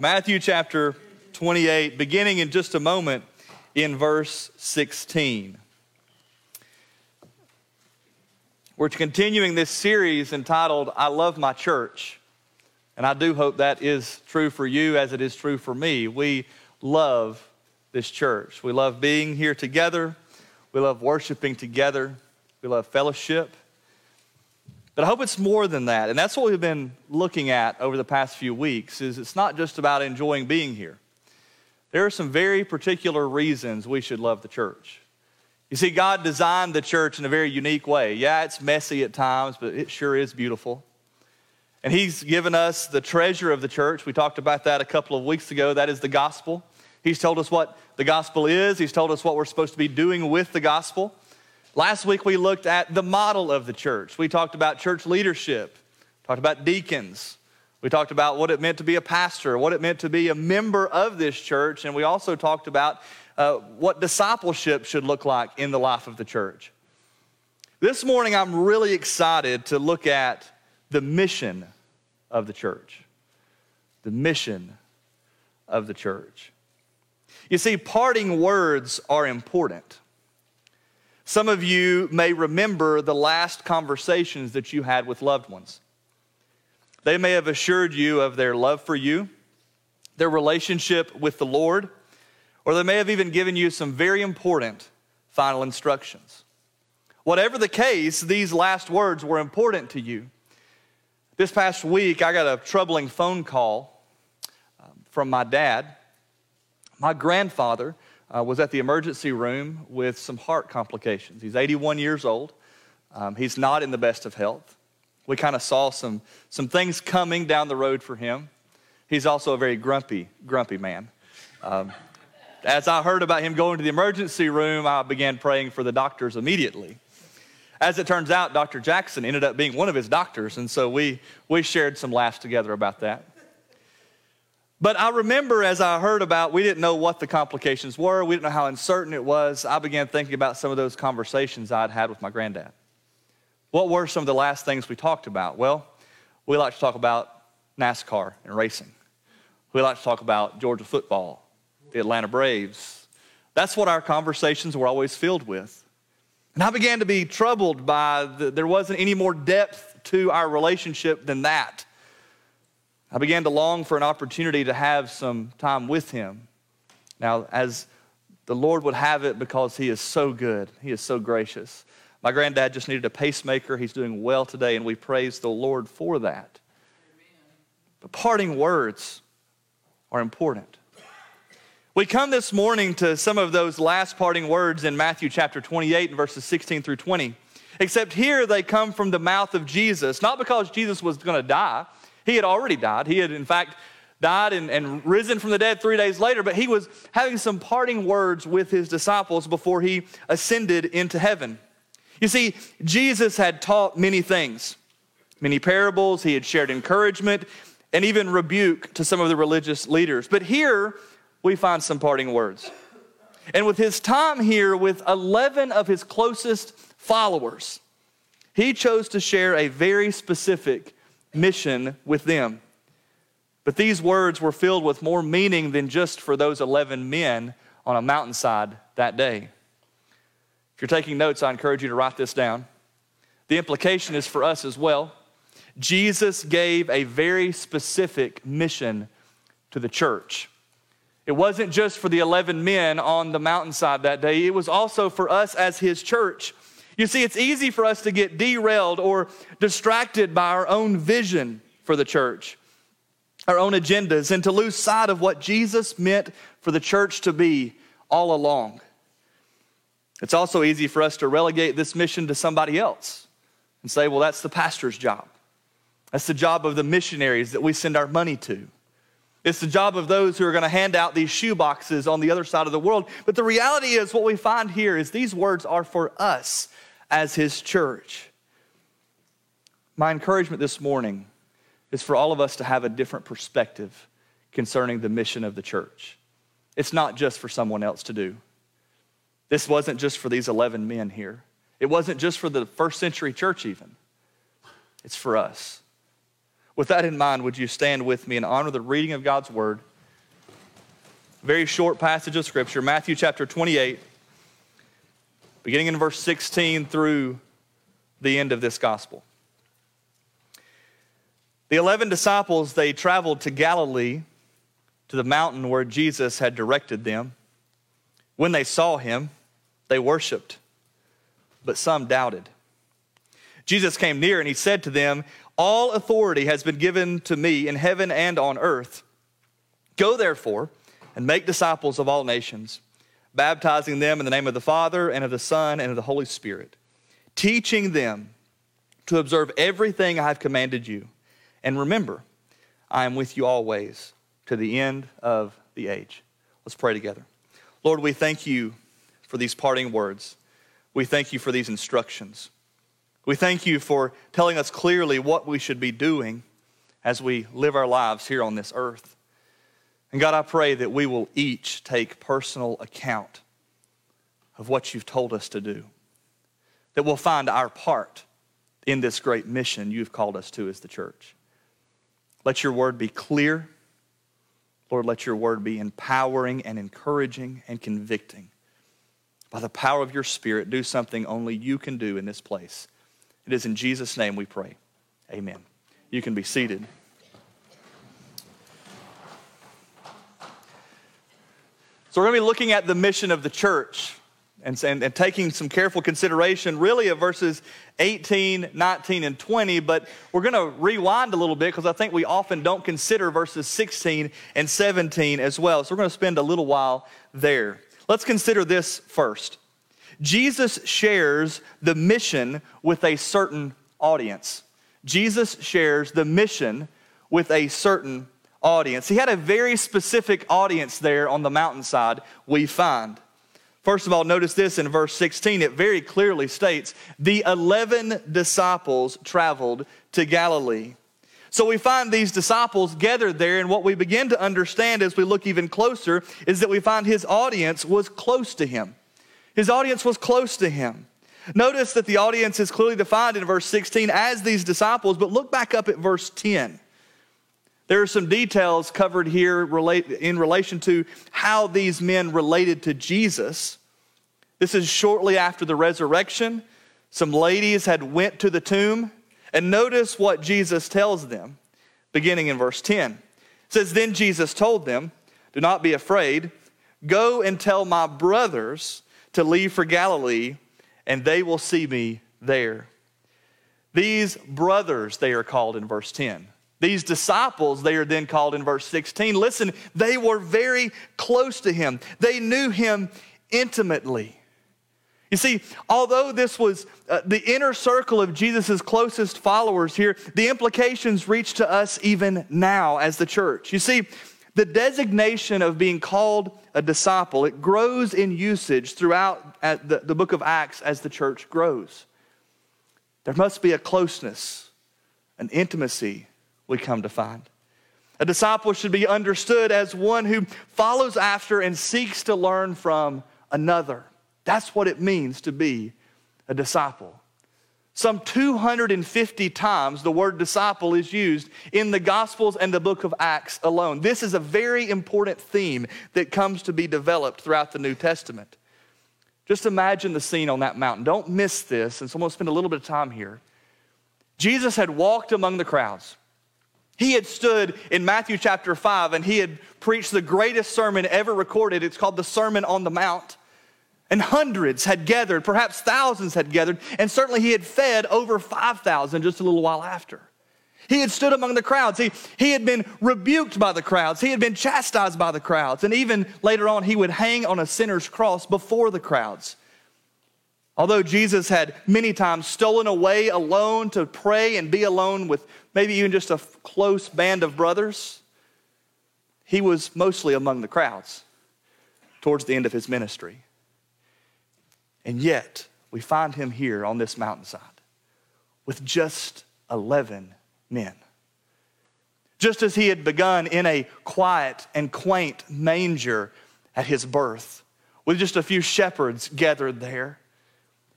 Matthew chapter 28, beginning in just a moment in verse 16. We're continuing this series entitled, I Love My Church. And I do hope that is true for you as it is true for me. We love this church. We love being here together. We love worshiping together. We love fellowship. But I hope it's more than that. And that's what we've been looking at over the past few weeks is it's not just about enjoying being here. There are some very particular reasons we should love the church. You see, God designed the church in a very unique way. Yeah, it's messy at times, but it sure is beautiful. And He's given us the treasure of the church. We talked about that a couple of weeks ago. That is the gospel. He's told us what the gospel is, He's told us what we're supposed to be doing with the gospel. Last week we looked at the model of the church. We talked about church leadership, talked about deacons. We talked about what it meant to be a pastor, what it meant to be a member of this church, and we also talked about uh, what discipleship should look like in the life of the church. This morning, I'm really excited to look at the mission of the church. The mission of the church. You see, parting words are important. Some of you may remember the last conversations that you had with loved ones. They may have assured you of their love for you, their relationship with the Lord, or they may have even given you some very important final instructions. Whatever the case, these last words were important to you. This past week, I got a troubling phone call um, from my dad. My grandfather uh, was at the emergency room with some heart complications. He's 81 years old. Um, he's not in the best of health. We kind of saw some, some things coming down the road for him. He's also a very grumpy, grumpy man. Um, as I heard about him going to the emergency room, I began praying for the doctors immediately. As it turns out, Dr. Jackson ended up being one of his doctors, and so we, we shared some laughs together about that. But I remember as I heard about, we didn't know what the complications were, we didn't know how uncertain it was. I began thinking about some of those conversations I'd had with my granddad. What were some of the last things we talked about? Well, we like to talk about NASCAR and racing. We like to talk about Georgia football, the Atlanta Braves. That's what our conversations were always filled with. And I began to be troubled by the, there wasn't any more depth to our relationship than that. I began to long for an opportunity to have some time with him. Now, as the Lord would have it, because he is so good, he is so gracious. My granddad just needed a pacemaker. He's doing well today, and we praise the Lord for that. But parting words are important. We come this morning to some of those last parting words in Matthew chapter 28 and verses 16 through 20. Except here they come from the mouth of Jesus, not because Jesus was going to die, he had already died. He had, in fact, died and, and risen from the dead three days later, but he was having some parting words with his disciples before he ascended into heaven. You see, Jesus had taught many things, many parables, he had shared encouragement, and even rebuke to some of the religious leaders. But here we find some parting words. And with his time here with 11 of his closest followers, he chose to share a very specific mission with them. But these words were filled with more meaning than just for those 11 men on a mountainside that day. If you're taking notes, I encourage you to write this down. The implication is for us as well. Jesus gave a very specific mission to the church. It wasn't just for the 11 men on the mountainside that day, it was also for us as his church. You see, it's easy for us to get derailed or distracted by our own vision for the church, our own agendas, and to lose sight of what Jesus meant for the church to be all along. It's also easy for us to relegate this mission to somebody else and say, well, that's the pastor's job. That's the job of the missionaries that we send our money to. It's the job of those who are going to hand out these shoe boxes on the other side of the world. But the reality is, what we find here is these words are for us as His church. My encouragement this morning is for all of us to have a different perspective concerning the mission of the church. It's not just for someone else to do. This wasn't just for these 11 men here. It wasn't just for the first century church, even. It's for us. With that in mind, would you stand with me and honor the reading of God's word? Very short passage of scripture, Matthew chapter 28, beginning in verse 16 through the end of this gospel. The 11 disciples, they traveled to Galilee, to the mountain where Jesus had directed them. When they saw him, they worshiped, but some doubted. Jesus came near and he said to them, All authority has been given to me in heaven and on earth. Go therefore and make disciples of all nations, baptizing them in the name of the Father and of the Son and of the Holy Spirit, teaching them to observe everything I have commanded you. And remember, I am with you always to the end of the age. Let's pray together. Lord, we thank you for these parting words. We thank you for these instructions. We thank you for telling us clearly what we should be doing as we live our lives here on this earth. And God, I pray that we will each take personal account of what you've told us to do, that we'll find our part in this great mission you've called us to as the church. Let your word be clear. Lord, let your word be empowering and encouraging and convicting. By the power of your Spirit, do something only you can do in this place. It is in Jesus' name we pray. Amen. You can be seated. So, we're going to be looking at the mission of the church and, and, and, taking some careful consideration, really, of verses 18, 19, and 20. But we're going to rewind a little bit because I think we often don't consider verses 16 and 17 as well. So, we're going to spend a little while there. Let's consider this first. Jesus shares the mission with a certain audience. Jesus shares the mission with a certain audience. He had a very specific audience there on the mountainside, we find. First of all, notice this in verse 16. It very clearly states the 11 disciples traveled to Galilee. So we find these disciples gathered there, and what we begin to understand as we look even closer is that we find his audience was close to him. His audience was close to him. Notice that the audience is clearly defined in verse 16 as these disciples, but look back up at verse 10. There are some details covered here in relation to how these men related to Jesus. This is shortly after the resurrection. Some ladies had went to the tomb, and notice what Jesus tells them, beginning in verse 10. It says, Then Jesus told them, Do not be afraid. Go and tell my brothers to leave for Galilee, and they will see me there. These brothers, they are called in verse 10. These disciples, they are then called in verse 16. Listen, they were very close to him, they knew him intimately. You see, although this was uh, the inner circle of Jesus' closest followers here, the implications reach to us even now as the church. You see, the designation of being called a disciple, it grows in usage throughout the, the book of Acts as the church grows. There must be a closeness, an intimacy we come to find. A disciple should be understood as one who follows after and seeks to learn from another. That's what it means to be a disciple. Some 250 times the word disciple is used in the Gospels and the book of Acts alone. This is a very important theme that comes to be developed throughout the New Testament. Just imagine the scene on that mountain. Don't miss this, and so I'm going to spend a little bit of time here. Jesus had walked among the crowds. He had stood in Matthew chapter 5 and he had preached the greatest sermon ever recorded. It's called the Sermon on the Mount. And hundreds had gathered, perhaps thousands had gathered, and certainly he had fed over 5,000 just a little while after. He had stood among the crowds. He, he had been rebuked by the crowds. He had been chastised by the crowds. And even later on, he would hang on a sinner's cross before the crowds. Although Jesus had many times stolen away alone to pray and be alone with maybe even just a close band of brothers, he was mostly among the crowds towards the end of his ministry. And yet, we find him here on this mountainside with just 11 men. Just as he had begun in a quiet and quaint manger at his birth, with just a few shepherds gathered there.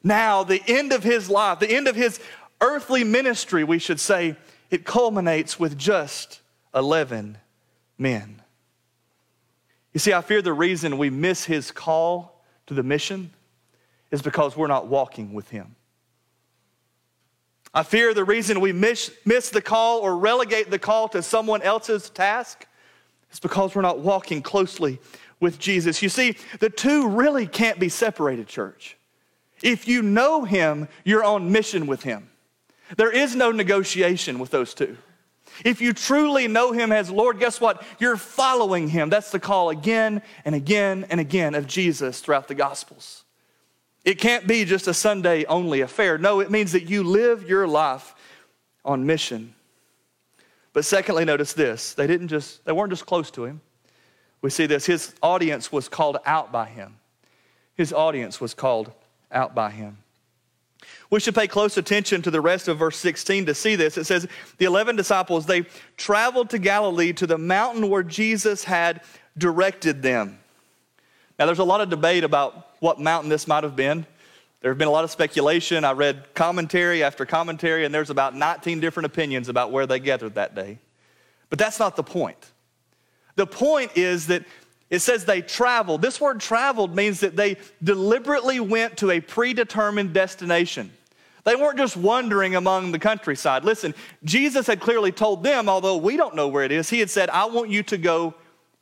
Now, the end of his life, the end of his earthly ministry, we should say, it culminates with just 11 men. You see, I fear the reason we miss his call to the mission is because we're not walking with him. I fear the reason we miss, miss the call or relegate the call to someone else's task is because we're not walking closely with Jesus. You see, the two really can't be separated, church. If you know him, you're on mission with him. There is no negotiation with those two. If you truly know him as Lord, guess what? You're following him. That's the call again and again and again of Jesus throughout the Gospels. It can't be just a Sunday only affair. No, it means that you live your life on mission. But secondly, notice this. They didn't just they weren't just close to him. We see this. His audience was called out by him. His audience was called out by him. We should pay close attention to the rest of verse 16 to see this. It says, The 11 disciples, they traveled to Galilee to the mountain where Jesus had directed them. Now, there's a lot of debate about what mountain this might have been. There have been a lot of speculation. I read commentary after commentary, and there's about 19 different opinions about where they gathered that day. But that's not the point. The point is that it says they traveled. This word traveled means that they deliberately went to a predetermined destination. They weren't just wandering among the countryside. Listen, Jesus had clearly told them, although we don't know where it is, He had said, I want you to go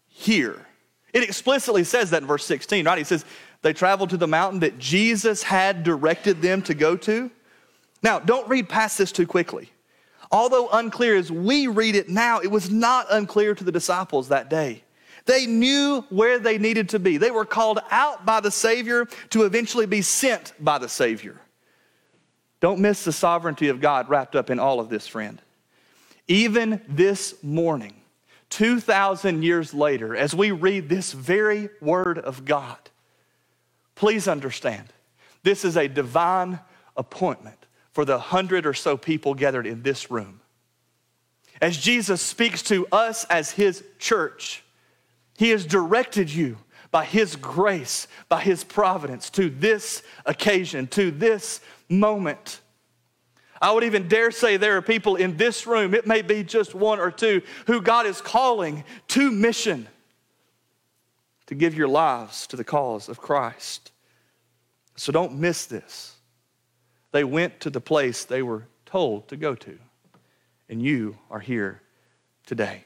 here. It explicitly says that in verse 16, right? He says, they traveled to the mountain that Jesus had directed them to go to. Now, don't read past this too quickly. Although unclear as we read it now, it was not unclear to the disciples that day. They knew where they needed to be. They were called out by the Savior to eventually be sent by the Savior. Don't miss the sovereignty of God wrapped up in all of this, friend. Even this morning, 2,000 years later, as we read this very word of God, please understand this is a divine appointment for the hundred or so people gathered in this room. As Jesus speaks to us as his church, he has directed you by His grace, by His providence to this occasion, to this moment. I would even dare say there are people in this room, it may be just one or two, who God is calling to mission to give your lives to the cause of Christ. So don't miss this. They went to the place they were told to go to, and you are here today.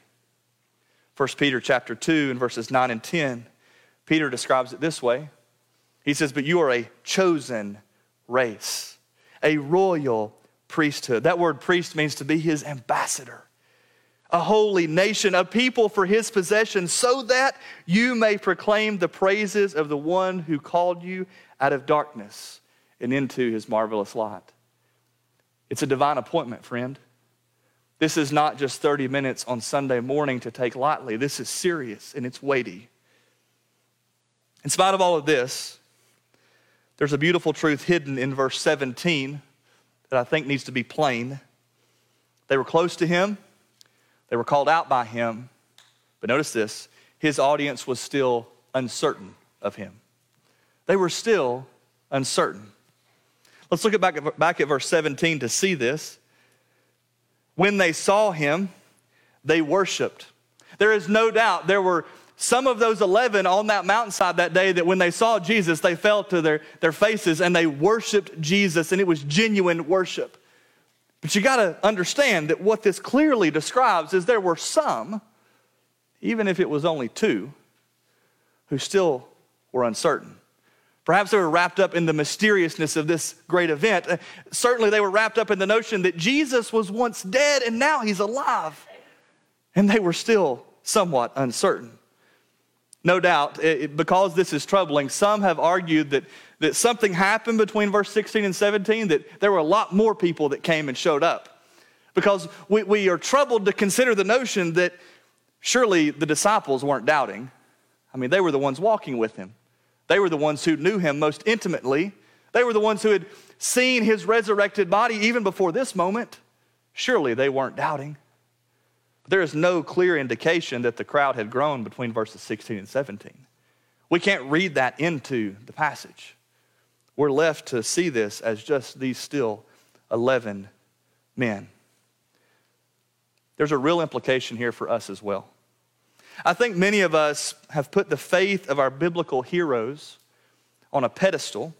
1 Peter chapter 2 and verses 9 and 10, Peter describes it this way. He says, But you are a chosen race, a royal priesthood. That word priest means to be his ambassador, a holy nation, a people for his possession, so that you may proclaim the praises of the one who called you out of darkness and into his marvelous light. It's a divine appointment, friend. This is not just 30 minutes on Sunday morning to take lightly. This is serious and it's weighty. In spite of all of this, there's a beautiful truth hidden in verse 17 that I think needs to be plain. They were close to him, they were called out by him, but notice this his audience was still uncertain of him. They were still uncertain. Let's look at back, at back at verse 17 to see this. When they saw him, they worshiped. There is no doubt there were some of those 11 on that mountainside that day that when they saw Jesus, they fell to their, their faces and they worshiped Jesus, and it was genuine worship. But you got to understand that what this clearly describes is there were some, even if it was only two, who still were uncertain. Perhaps they were wrapped up in the mysteriousness of this great event. Uh, certainly, they were wrapped up in the notion that Jesus was once dead and now he's alive. And they were still somewhat uncertain. No doubt, it, because this is troubling, some have argued that, that something happened between verse 16 and 17, that there were a lot more people that came and showed up. Because we, we are troubled to consider the notion that surely the disciples weren't doubting. I mean, they were the ones walking with him. They were the ones who knew him most intimately. They were the ones who had seen his resurrected body even before this moment. Surely they weren't doubting. There is no clear indication that the crowd had grown between verses 16 and 17. We can't read that into the passage. We're left to see this as just these still 11 men. there's a real implication here for us as well. I think many of us have put the faith of our biblical heroes on a pedestal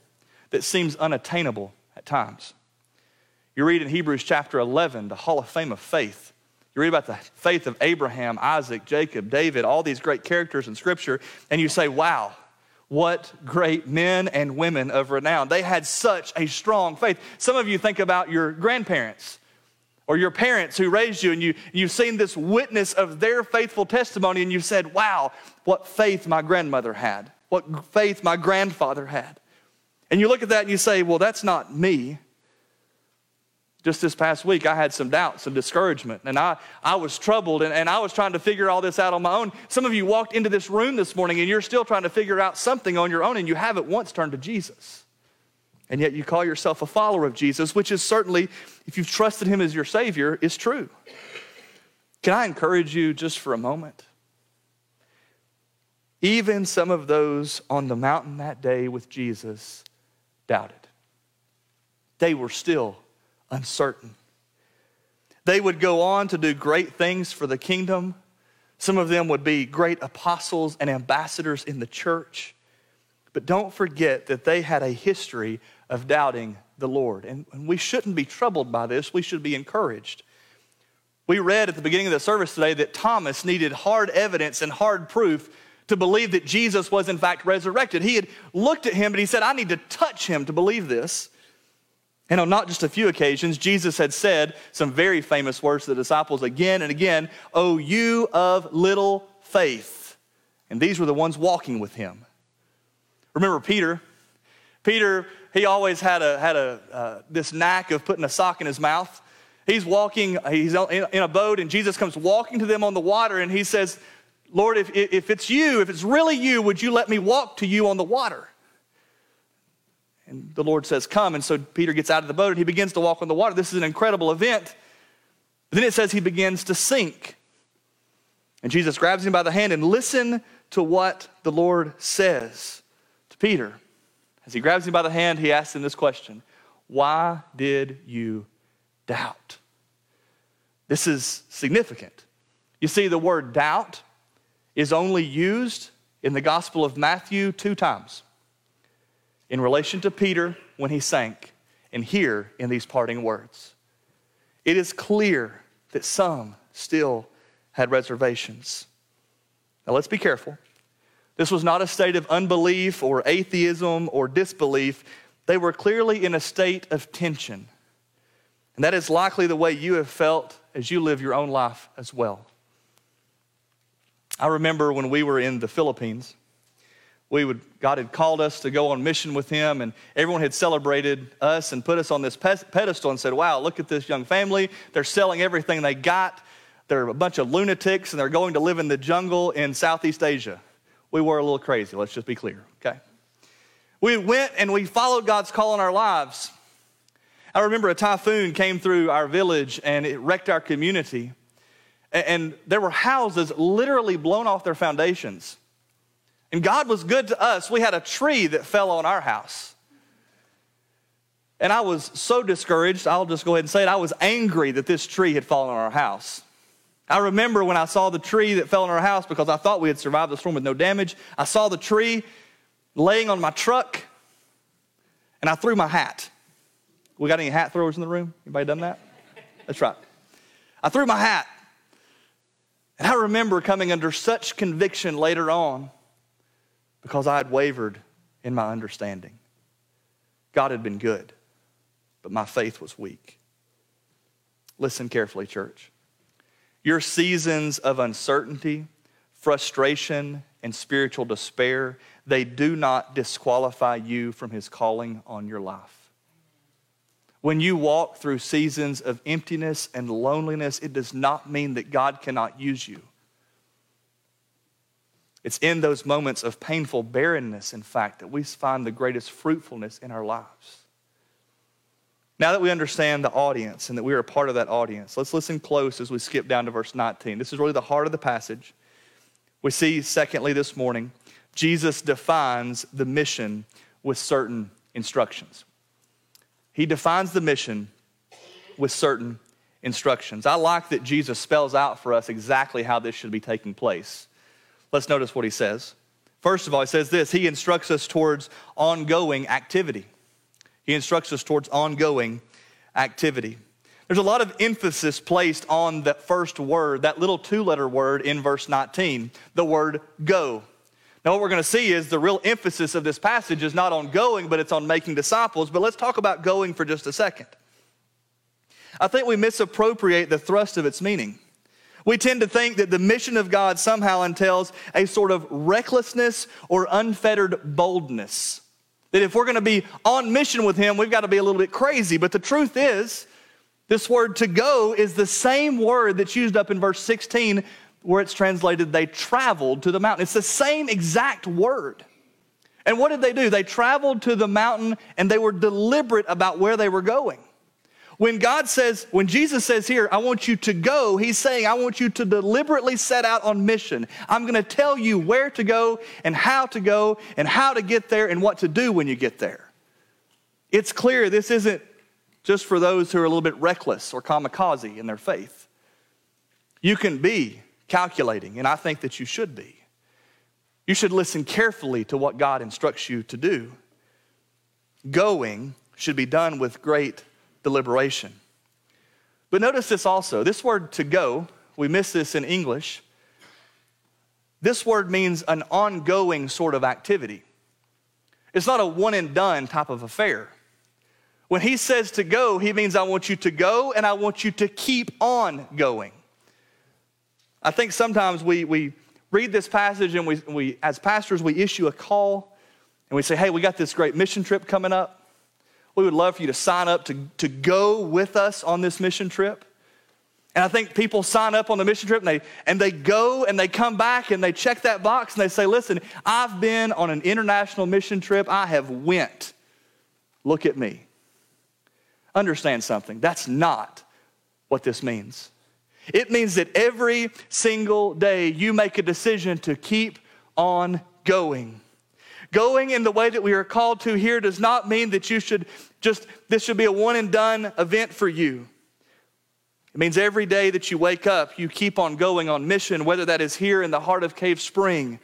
that seems unattainable at times. You read in Hebrews chapter 11, the Hall of Fame of Faith. You read about the faith of Abraham, Isaac, Jacob, David, all these great characters in Scripture, and you say, wow, what great men and women of renown. They had such a strong faith. Some of you think about your grandparents or your parents who raised you, and you, you've seen this witness of their faithful testimony, and you said, wow, what faith my grandmother had, what faith my grandfather had. And you look at that and you say, well, that's not me. Just this past week, I had some doubts, some discouragement, and I, I was troubled and, and I was trying to figure all this out on my own. Some of you walked into this room this morning and you're still trying to figure out something on your own and you haven't once turned to Jesus. And yet you call yourself a follower of Jesus, which is certainly, if you've trusted him as your Savior, is true. Can I encourage you just for a moment? Even some of those on the mountain that day with Jesus doubted. They were still uncertain. They would go on to do great things for the kingdom. Some of them would be great apostles and ambassadors in the church. But don't forget that they had a history of doubting the Lord. And we shouldn't be troubled by this, we should be encouraged. We read at the beginning of the service today that Thomas needed hard evidence and hard proof to believe that Jesus was in fact resurrected. He had looked at him and he said, I need to touch him to believe this. And on not just a few occasions, Jesus had said some very famous words to the disciples again and again, Oh, you of little faith. And these were the ones walking with him. Remember Peter? Peter, he always had, a, had a, uh, this knack of putting a sock in his mouth. He's walking, he's in a boat, and Jesus comes walking to them on the water, and he says, Lord, if, if it's you, if it's really you, would you let me walk to you on the water? And the Lord says, Come. And so Peter gets out of the boat and he begins to walk on the water. This is an incredible event. Then it says he begins to sink. And Jesus grabs him by the hand and listen to what the Lord says to Peter. As he grabs him by the hand, he asks him this question Why did you doubt? This is significant. You see, the word doubt is only used in the Gospel of Matthew two times in relation to Peter when he sank, and here in these parting words. It is clear that some still had reservations. Now let's be careful. This was not a state of unbelief or atheism or disbelief. They were clearly in a state of tension. And that is likely the way you have felt as you live your own life as well. I remember when we were in the Philippines, we would, God had called us to go on mission with Him, and everyone had celebrated us and put us on this pedestal and said, Wow, look at this young family. They're selling everything they got. They're a bunch of lunatics, and they're going to live in the jungle in Southeast Asia. We were a little crazy, let's just be clear, okay? We went and we followed God's call in our lives. I remember a typhoon came through our village and it wrecked our community. And there were houses literally blown off their foundations. And God was good to us. We had a tree that fell on our house. And I was so discouraged, I'll just go ahead and say it. I was angry that this tree had fallen on our house. I remember when I saw the tree that fell on our house because I thought we had survived the storm with no damage. I saw the tree laying on my truck and I threw my hat. We got any hat throwers in the room? Anybody done that? That's right. I threw my hat and I remember coming under such conviction later on because I had wavered in my understanding. God had been good, but my faith was weak. Listen carefully, church. Your seasons of uncertainty, frustration, and spiritual despair, they do not disqualify you from his calling on your life. When you walk through seasons of emptiness and loneliness, it does not mean that God cannot use you. It's in those moments of painful barrenness, in fact, that we find the greatest fruitfulness in our lives. Now that we understand the audience and that we are a part of that audience, let's listen close as we skip down to verse 19. This is really the heart of the passage. We see, secondly, this morning, Jesus defines the mission with certain instructions. He defines the mission with certain instructions. I like that Jesus spells out for us exactly how this should be taking place. Let's notice what he says. First of all, he says this He instructs us towards ongoing activity. He instructs us towards ongoing activity. There's a lot of emphasis placed on that first word, that little two letter word in verse 19, the word go. Now, what we're going to see is the real emphasis of this passage is not on going, but it's on making disciples. But let's talk about going for just a second. I think we misappropriate the thrust of its meaning. We tend to think that the mission of God somehow entails a sort of recklessness or unfettered boldness. That if we're going to be on mission with Him, we've got to be a little bit crazy. But the truth is, this word to go is the same word that's used up in verse 16 where it's translated, they traveled to the mountain. It's the same exact word. And what did they do? They traveled to the mountain and they were deliberate about where they were going. When God says, when Jesus says here, I want you to go, he's saying, I want you to deliberately set out on mission. I'm going to tell you where to go and how to go and how to get there and what to do when you get there. It's clear this isn't just for those who are a little bit reckless or kamikaze in their faith. You can be calculating, and I think that you should be. You should listen carefully to what God instructs you to do. Going should be done with great deliberation. But notice this also this word to go, we miss this in English. This word means an ongoing sort of activity. It's not a one and done type of affair. When he says to go, he means I want you to go and I want you to keep on going. I think sometimes we, we read this passage and we, we, as pastors, we issue a call and we say, hey, we got this great mission trip coming up. We would love for you to sign up to, to go with us on this mission trip. And I think people sign up on the mission trip and they, and they go and they come back and they check that box and they say, listen, I've been on an international mission trip. I have went. Look at me. Understand something. That's not what this means. It means that every single day you make a decision to keep on going. Going in the way that we are called to here does not mean that you should just, this should be a one and done event for you. It means every day that you wake up, you keep on going on mission, whether that is here in the heart of Cave Spring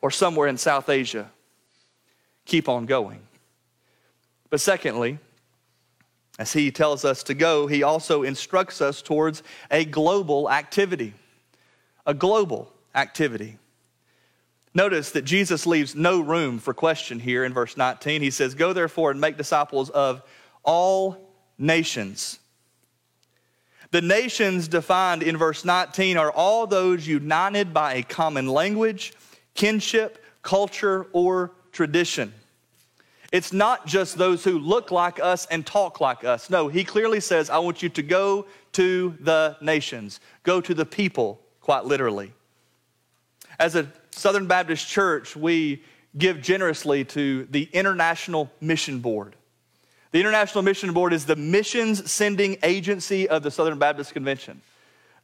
or somewhere in South Asia. Keep on going. But secondly, as he tells us to go, he also instructs us towards a global activity. A global activity. Notice that Jesus leaves no room for question here in verse 19. He says, Go therefore and make disciples of all nations. The nations defined in verse 19 are all those united by a common language, kinship, culture, or tradition. It's not just those who look like us and talk like us. No, he clearly says, I want you to go to the nations, go to the people, quite literally. As a Southern Baptist Church, we give generously to the International Mission Board. The International Mission Board is the missions sending agency of the Southern Baptist Convention.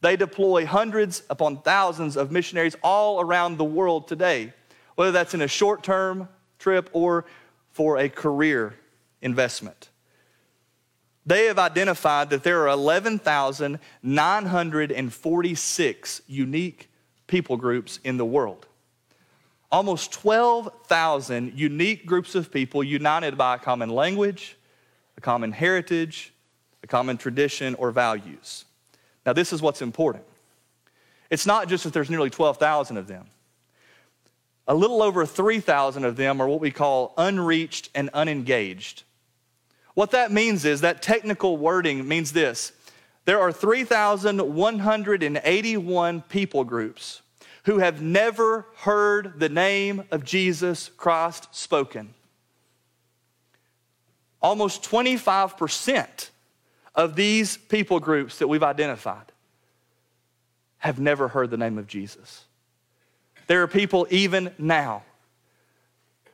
They deploy hundreds upon thousands of missionaries all around the world today, whether that's in a short term trip or for a career investment. They have identified that there are 11,946 unique people groups in the world almost 12,000 unique groups of people united by a common language, a common heritage, a common tradition, or values. Now, this is what's important. It's not just that there's nearly 12,000 of them. A little over 3,000 of them are what we call unreached and unengaged. What that means is that technical wording means this there are 3,181 people groups who have never heard the name of Jesus Christ spoken. Almost 25% of these people groups that we've identified have never heard the name of Jesus. There are people even now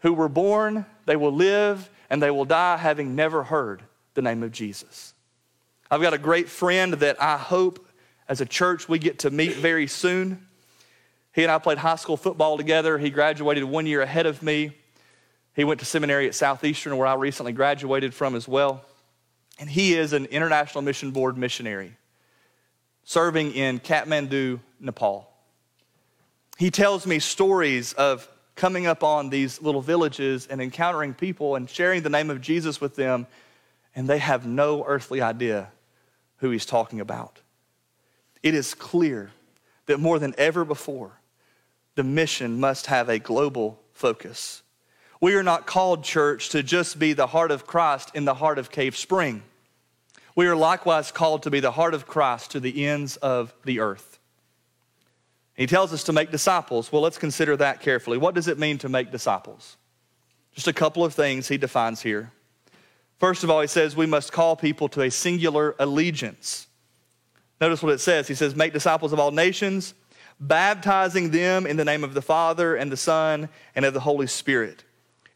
who were born, they will live, and they will die having never heard the name of Jesus. I've got a great friend that I hope as a church we get to meet very soon. He and I played high school football together. He graduated one year ahead of me. He went to seminary at Southeastern, where I recently graduated from as well. And he is an International Mission Board missionary. serving in Kathmandu, Nepal. He tells me stories of coming up on these little villages and encountering people and sharing the name of Jesus with them, and they have no earthly idea who he's talking about. It is clear that more than ever before, the mission must have a global focus. We are not called, church, to just be the heart of Christ in the heart of Cave Spring. We are likewise called to be the heart of Christ to the ends of the earth. He tells us to make disciples. Well, let's consider that carefully. What does it mean to make disciples? Just a couple of things he defines here. First of all, he says we must call people to a singular allegiance. Notice what it says. He says, Make disciples of all nations, baptizing them in the name of the Father and the Son and of the Holy Spirit.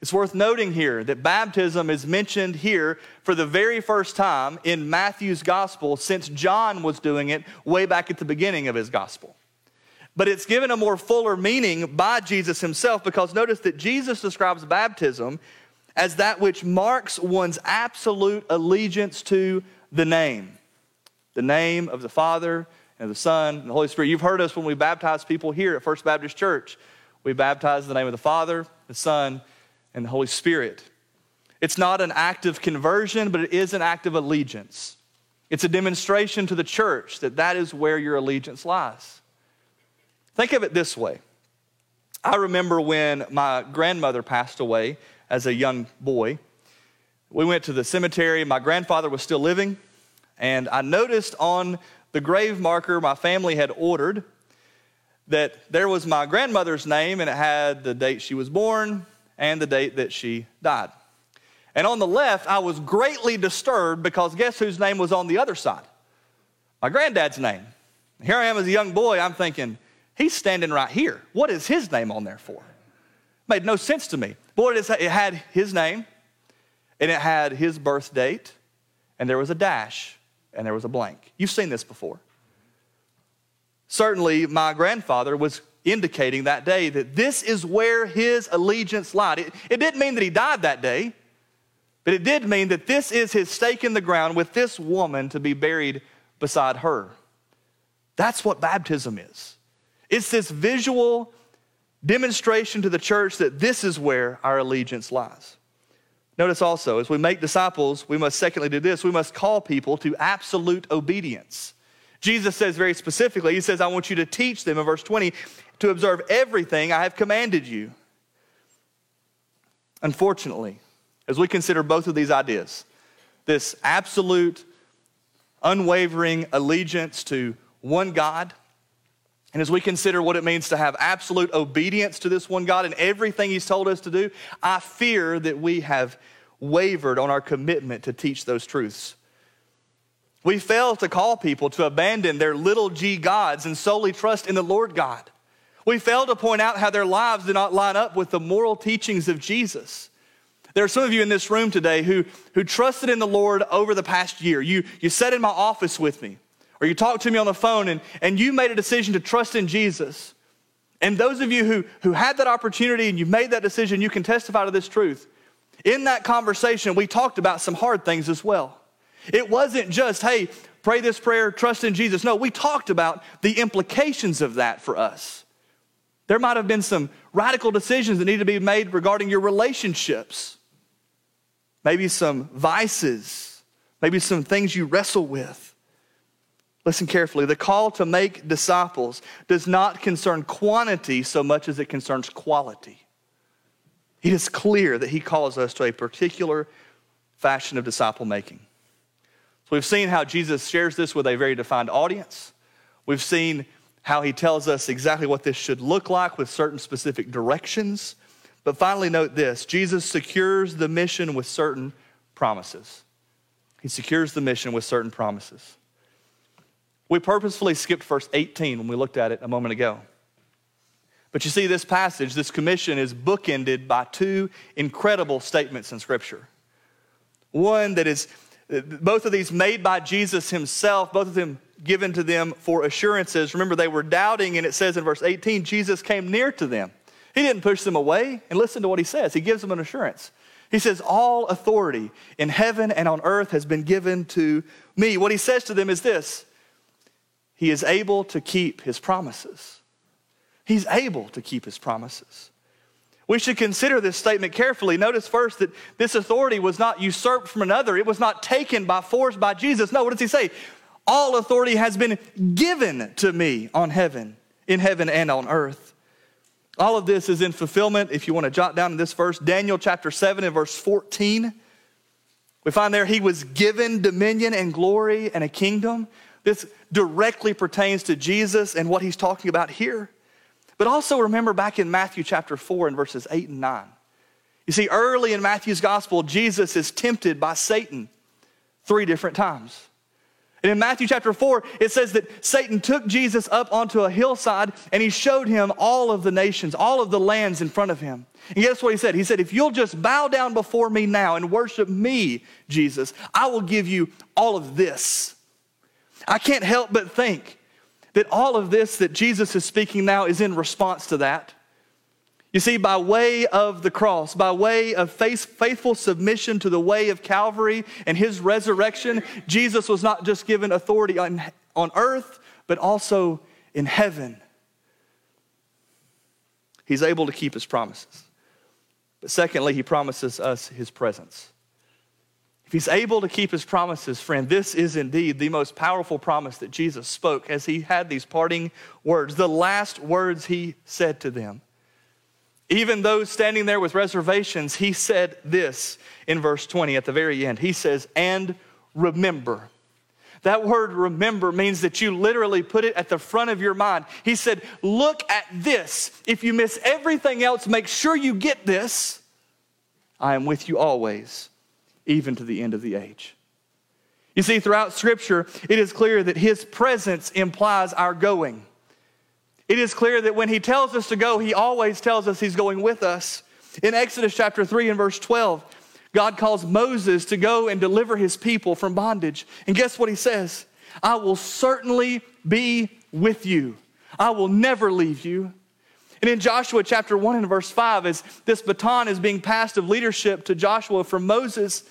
It's worth noting here that baptism is mentioned here for the very first time in Matthew's gospel since John was doing it way back at the beginning of his gospel. But it's given a more fuller meaning by Jesus himself because notice that Jesus describes baptism as that which marks one's absolute allegiance to the name the name of the Father and the Son and the Holy Spirit. You've heard us when we baptize people here at First Baptist Church. We baptize in the name of the Father, the Son, and the Holy Spirit. It's not an act of conversion, but it is an act of allegiance. It's a demonstration to the church that that is where your allegiance lies. Think of it this way I remember when my grandmother passed away as a young boy. We went to the cemetery. My grandfather was still living, and I noticed on the grave marker my family had ordered that there was my grandmother's name, and it had the date she was born and the date that she died. And on the left, I was greatly disturbed because guess whose name was on the other side? My granddad's name. Here I am as a young boy, I'm thinking, He's standing right here. What is his name on there for? Made no sense to me. Boy, it had his name, and it had his birth date, and there was a dash, and there was a blank. You've seen this before. Certainly, my grandfather was indicating that day that this is where his allegiance lied. It, it didn't mean that he died that day, but it did mean that this is his stake in the ground with this woman to be buried beside her. That's what baptism is. It's this visual demonstration to the church that this is where our allegiance lies. Notice also, as we make disciples, we must secondly do this we must call people to absolute obedience. Jesus says very specifically, He says, I want you to teach them in verse 20 to observe everything I have commanded you. Unfortunately, as we consider both of these ideas, this absolute, unwavering allegiance to one God and as we consider what it means to have absolute obedience to this one God and everything He's told us to do, I fear that we have wavered on our commitment to teach those truths. We fail to call people to abandon their little g gods and solely trust in the Lord God. We fail to point out how their lives do not line up with the moral teachings of Jesus. There are some of you in this room today who, who trusted in the Lord over the past year. You, you sat in my office with me or you talked to me on the phone and, and you made a decision to trust in Jesus. And those of you who, who had that opportunity and you've made that decision, you can testify to this truth. In that conversation, we talked about some hard things as well. It wasn't just, hey, pray this prayer, trust in Jesus. No, we talked about the implications of that for us. There might have been some radical decisions that need to be made regarding your relationships, maybe some vices, maybe some things you wrestle with. Listen carefully. The call to make disciples does not concern quantity so much as it concerns quality. It is clear that he calls us to a particular fashion of disciple making. So we've seen how Jesus shares this with a very defined audience. We've seen how he tells us exactly what this should look like with certain specific directions. But finally, note this Jesus secures the mission with certain promises. He secures the mission with certain promises. We purposefully skipped verse 18 when we looked at it a moment ago. But you see, this passage, this commission, is bookended by two incredible statements in Scripture. One that is, both of these made by Jesus himself, both of them given to them for assurances. Remember, they were doubting, and it says in verse 18, Jesus came near to them. He didn't push them away. And listen to what he says. He gives them an assurance. He says, All authority in heaven and on earth has been given to me. What he says to them is this he is able to keep his promises. He's able to keep his promises. We should consider this statement carefully. Notice first that this authority was not usurped from another, it was not taken by force by Jesus. No, what does he say? All authority has been given to me on heaven, in heaven and on earth. All of this is in fulfillment. If you want to jot down in this verse, Daniel chapter 7 and verse 14. We find there he was given dominion and glory and a kingdom. This directly pertains to Jesus and what he's talking about here. But also remember back in Matthew chapter 4 and verses 8 and 9. You see, early in Matthew's gospel, Jesus is tempted by Satan three different times. And in Matthew chapter 4, it says that Satan took Jesus up onto a hillside and he showed him all of the nations, all of the lands in front of him. And guess what he said? He said, If you'll just bow down before me now and worship me, Jesus, I will give you all of this. I can't help but think that all of this that Jesus is speaking now is in response to that. You see, by way of the cross, by way of faithful submission to the way of Calvary and his resurrection, Jesus was not just given authority on, on earth, but also in heaven. He's able to keep his promises. But secondly, he promises us his presence. He's able to keep his promises, friend, this is indeed the most powerful promise that Jesus spoke as he had these parting words, the last words he said to them. Even those standing there with reservations, he said this in verse 20 at the very end. He says, and remember. That word remember means that you literally put it at the front of your mind. He said, Look at this. If you miss everything else, make sure you get this. I am with you always, even to the end of the age. You see, throughout Scripture, it is clear that His presence implies our going. It is clear that when he tells us to go, he always tells us he's going with us. In Exodus chapter 3 and verse 12, God calls Moses to go and deliver his people from bondage. And guess what he says? I will certainly be with you. I will never leave you. And in Joshua chapter 1 and verse 5, as this baton is being passed of leadership to Joshua from Moses,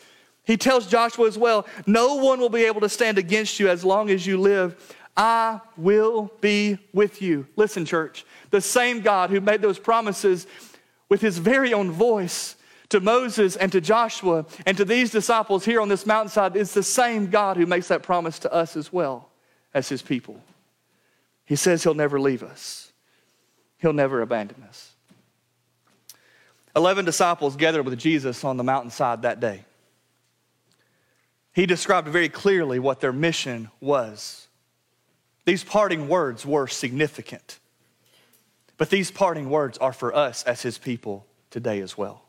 he tells Joshua as well, No one will be able to stand against you as long as you live. I will be with you. Listen, church, the same God who made those promises with his very own voice to Moses and to Joshua and to these disciples here on this mountainside is the same God who makes that promise to us as well as his people. He says he'll never leave us, he'll never abandon us. Eleven disciples gathered with Jesus on the mountainside that day. He described very clearly what their mission was. These parting words were significant. But these parting words are for us as his people today as well.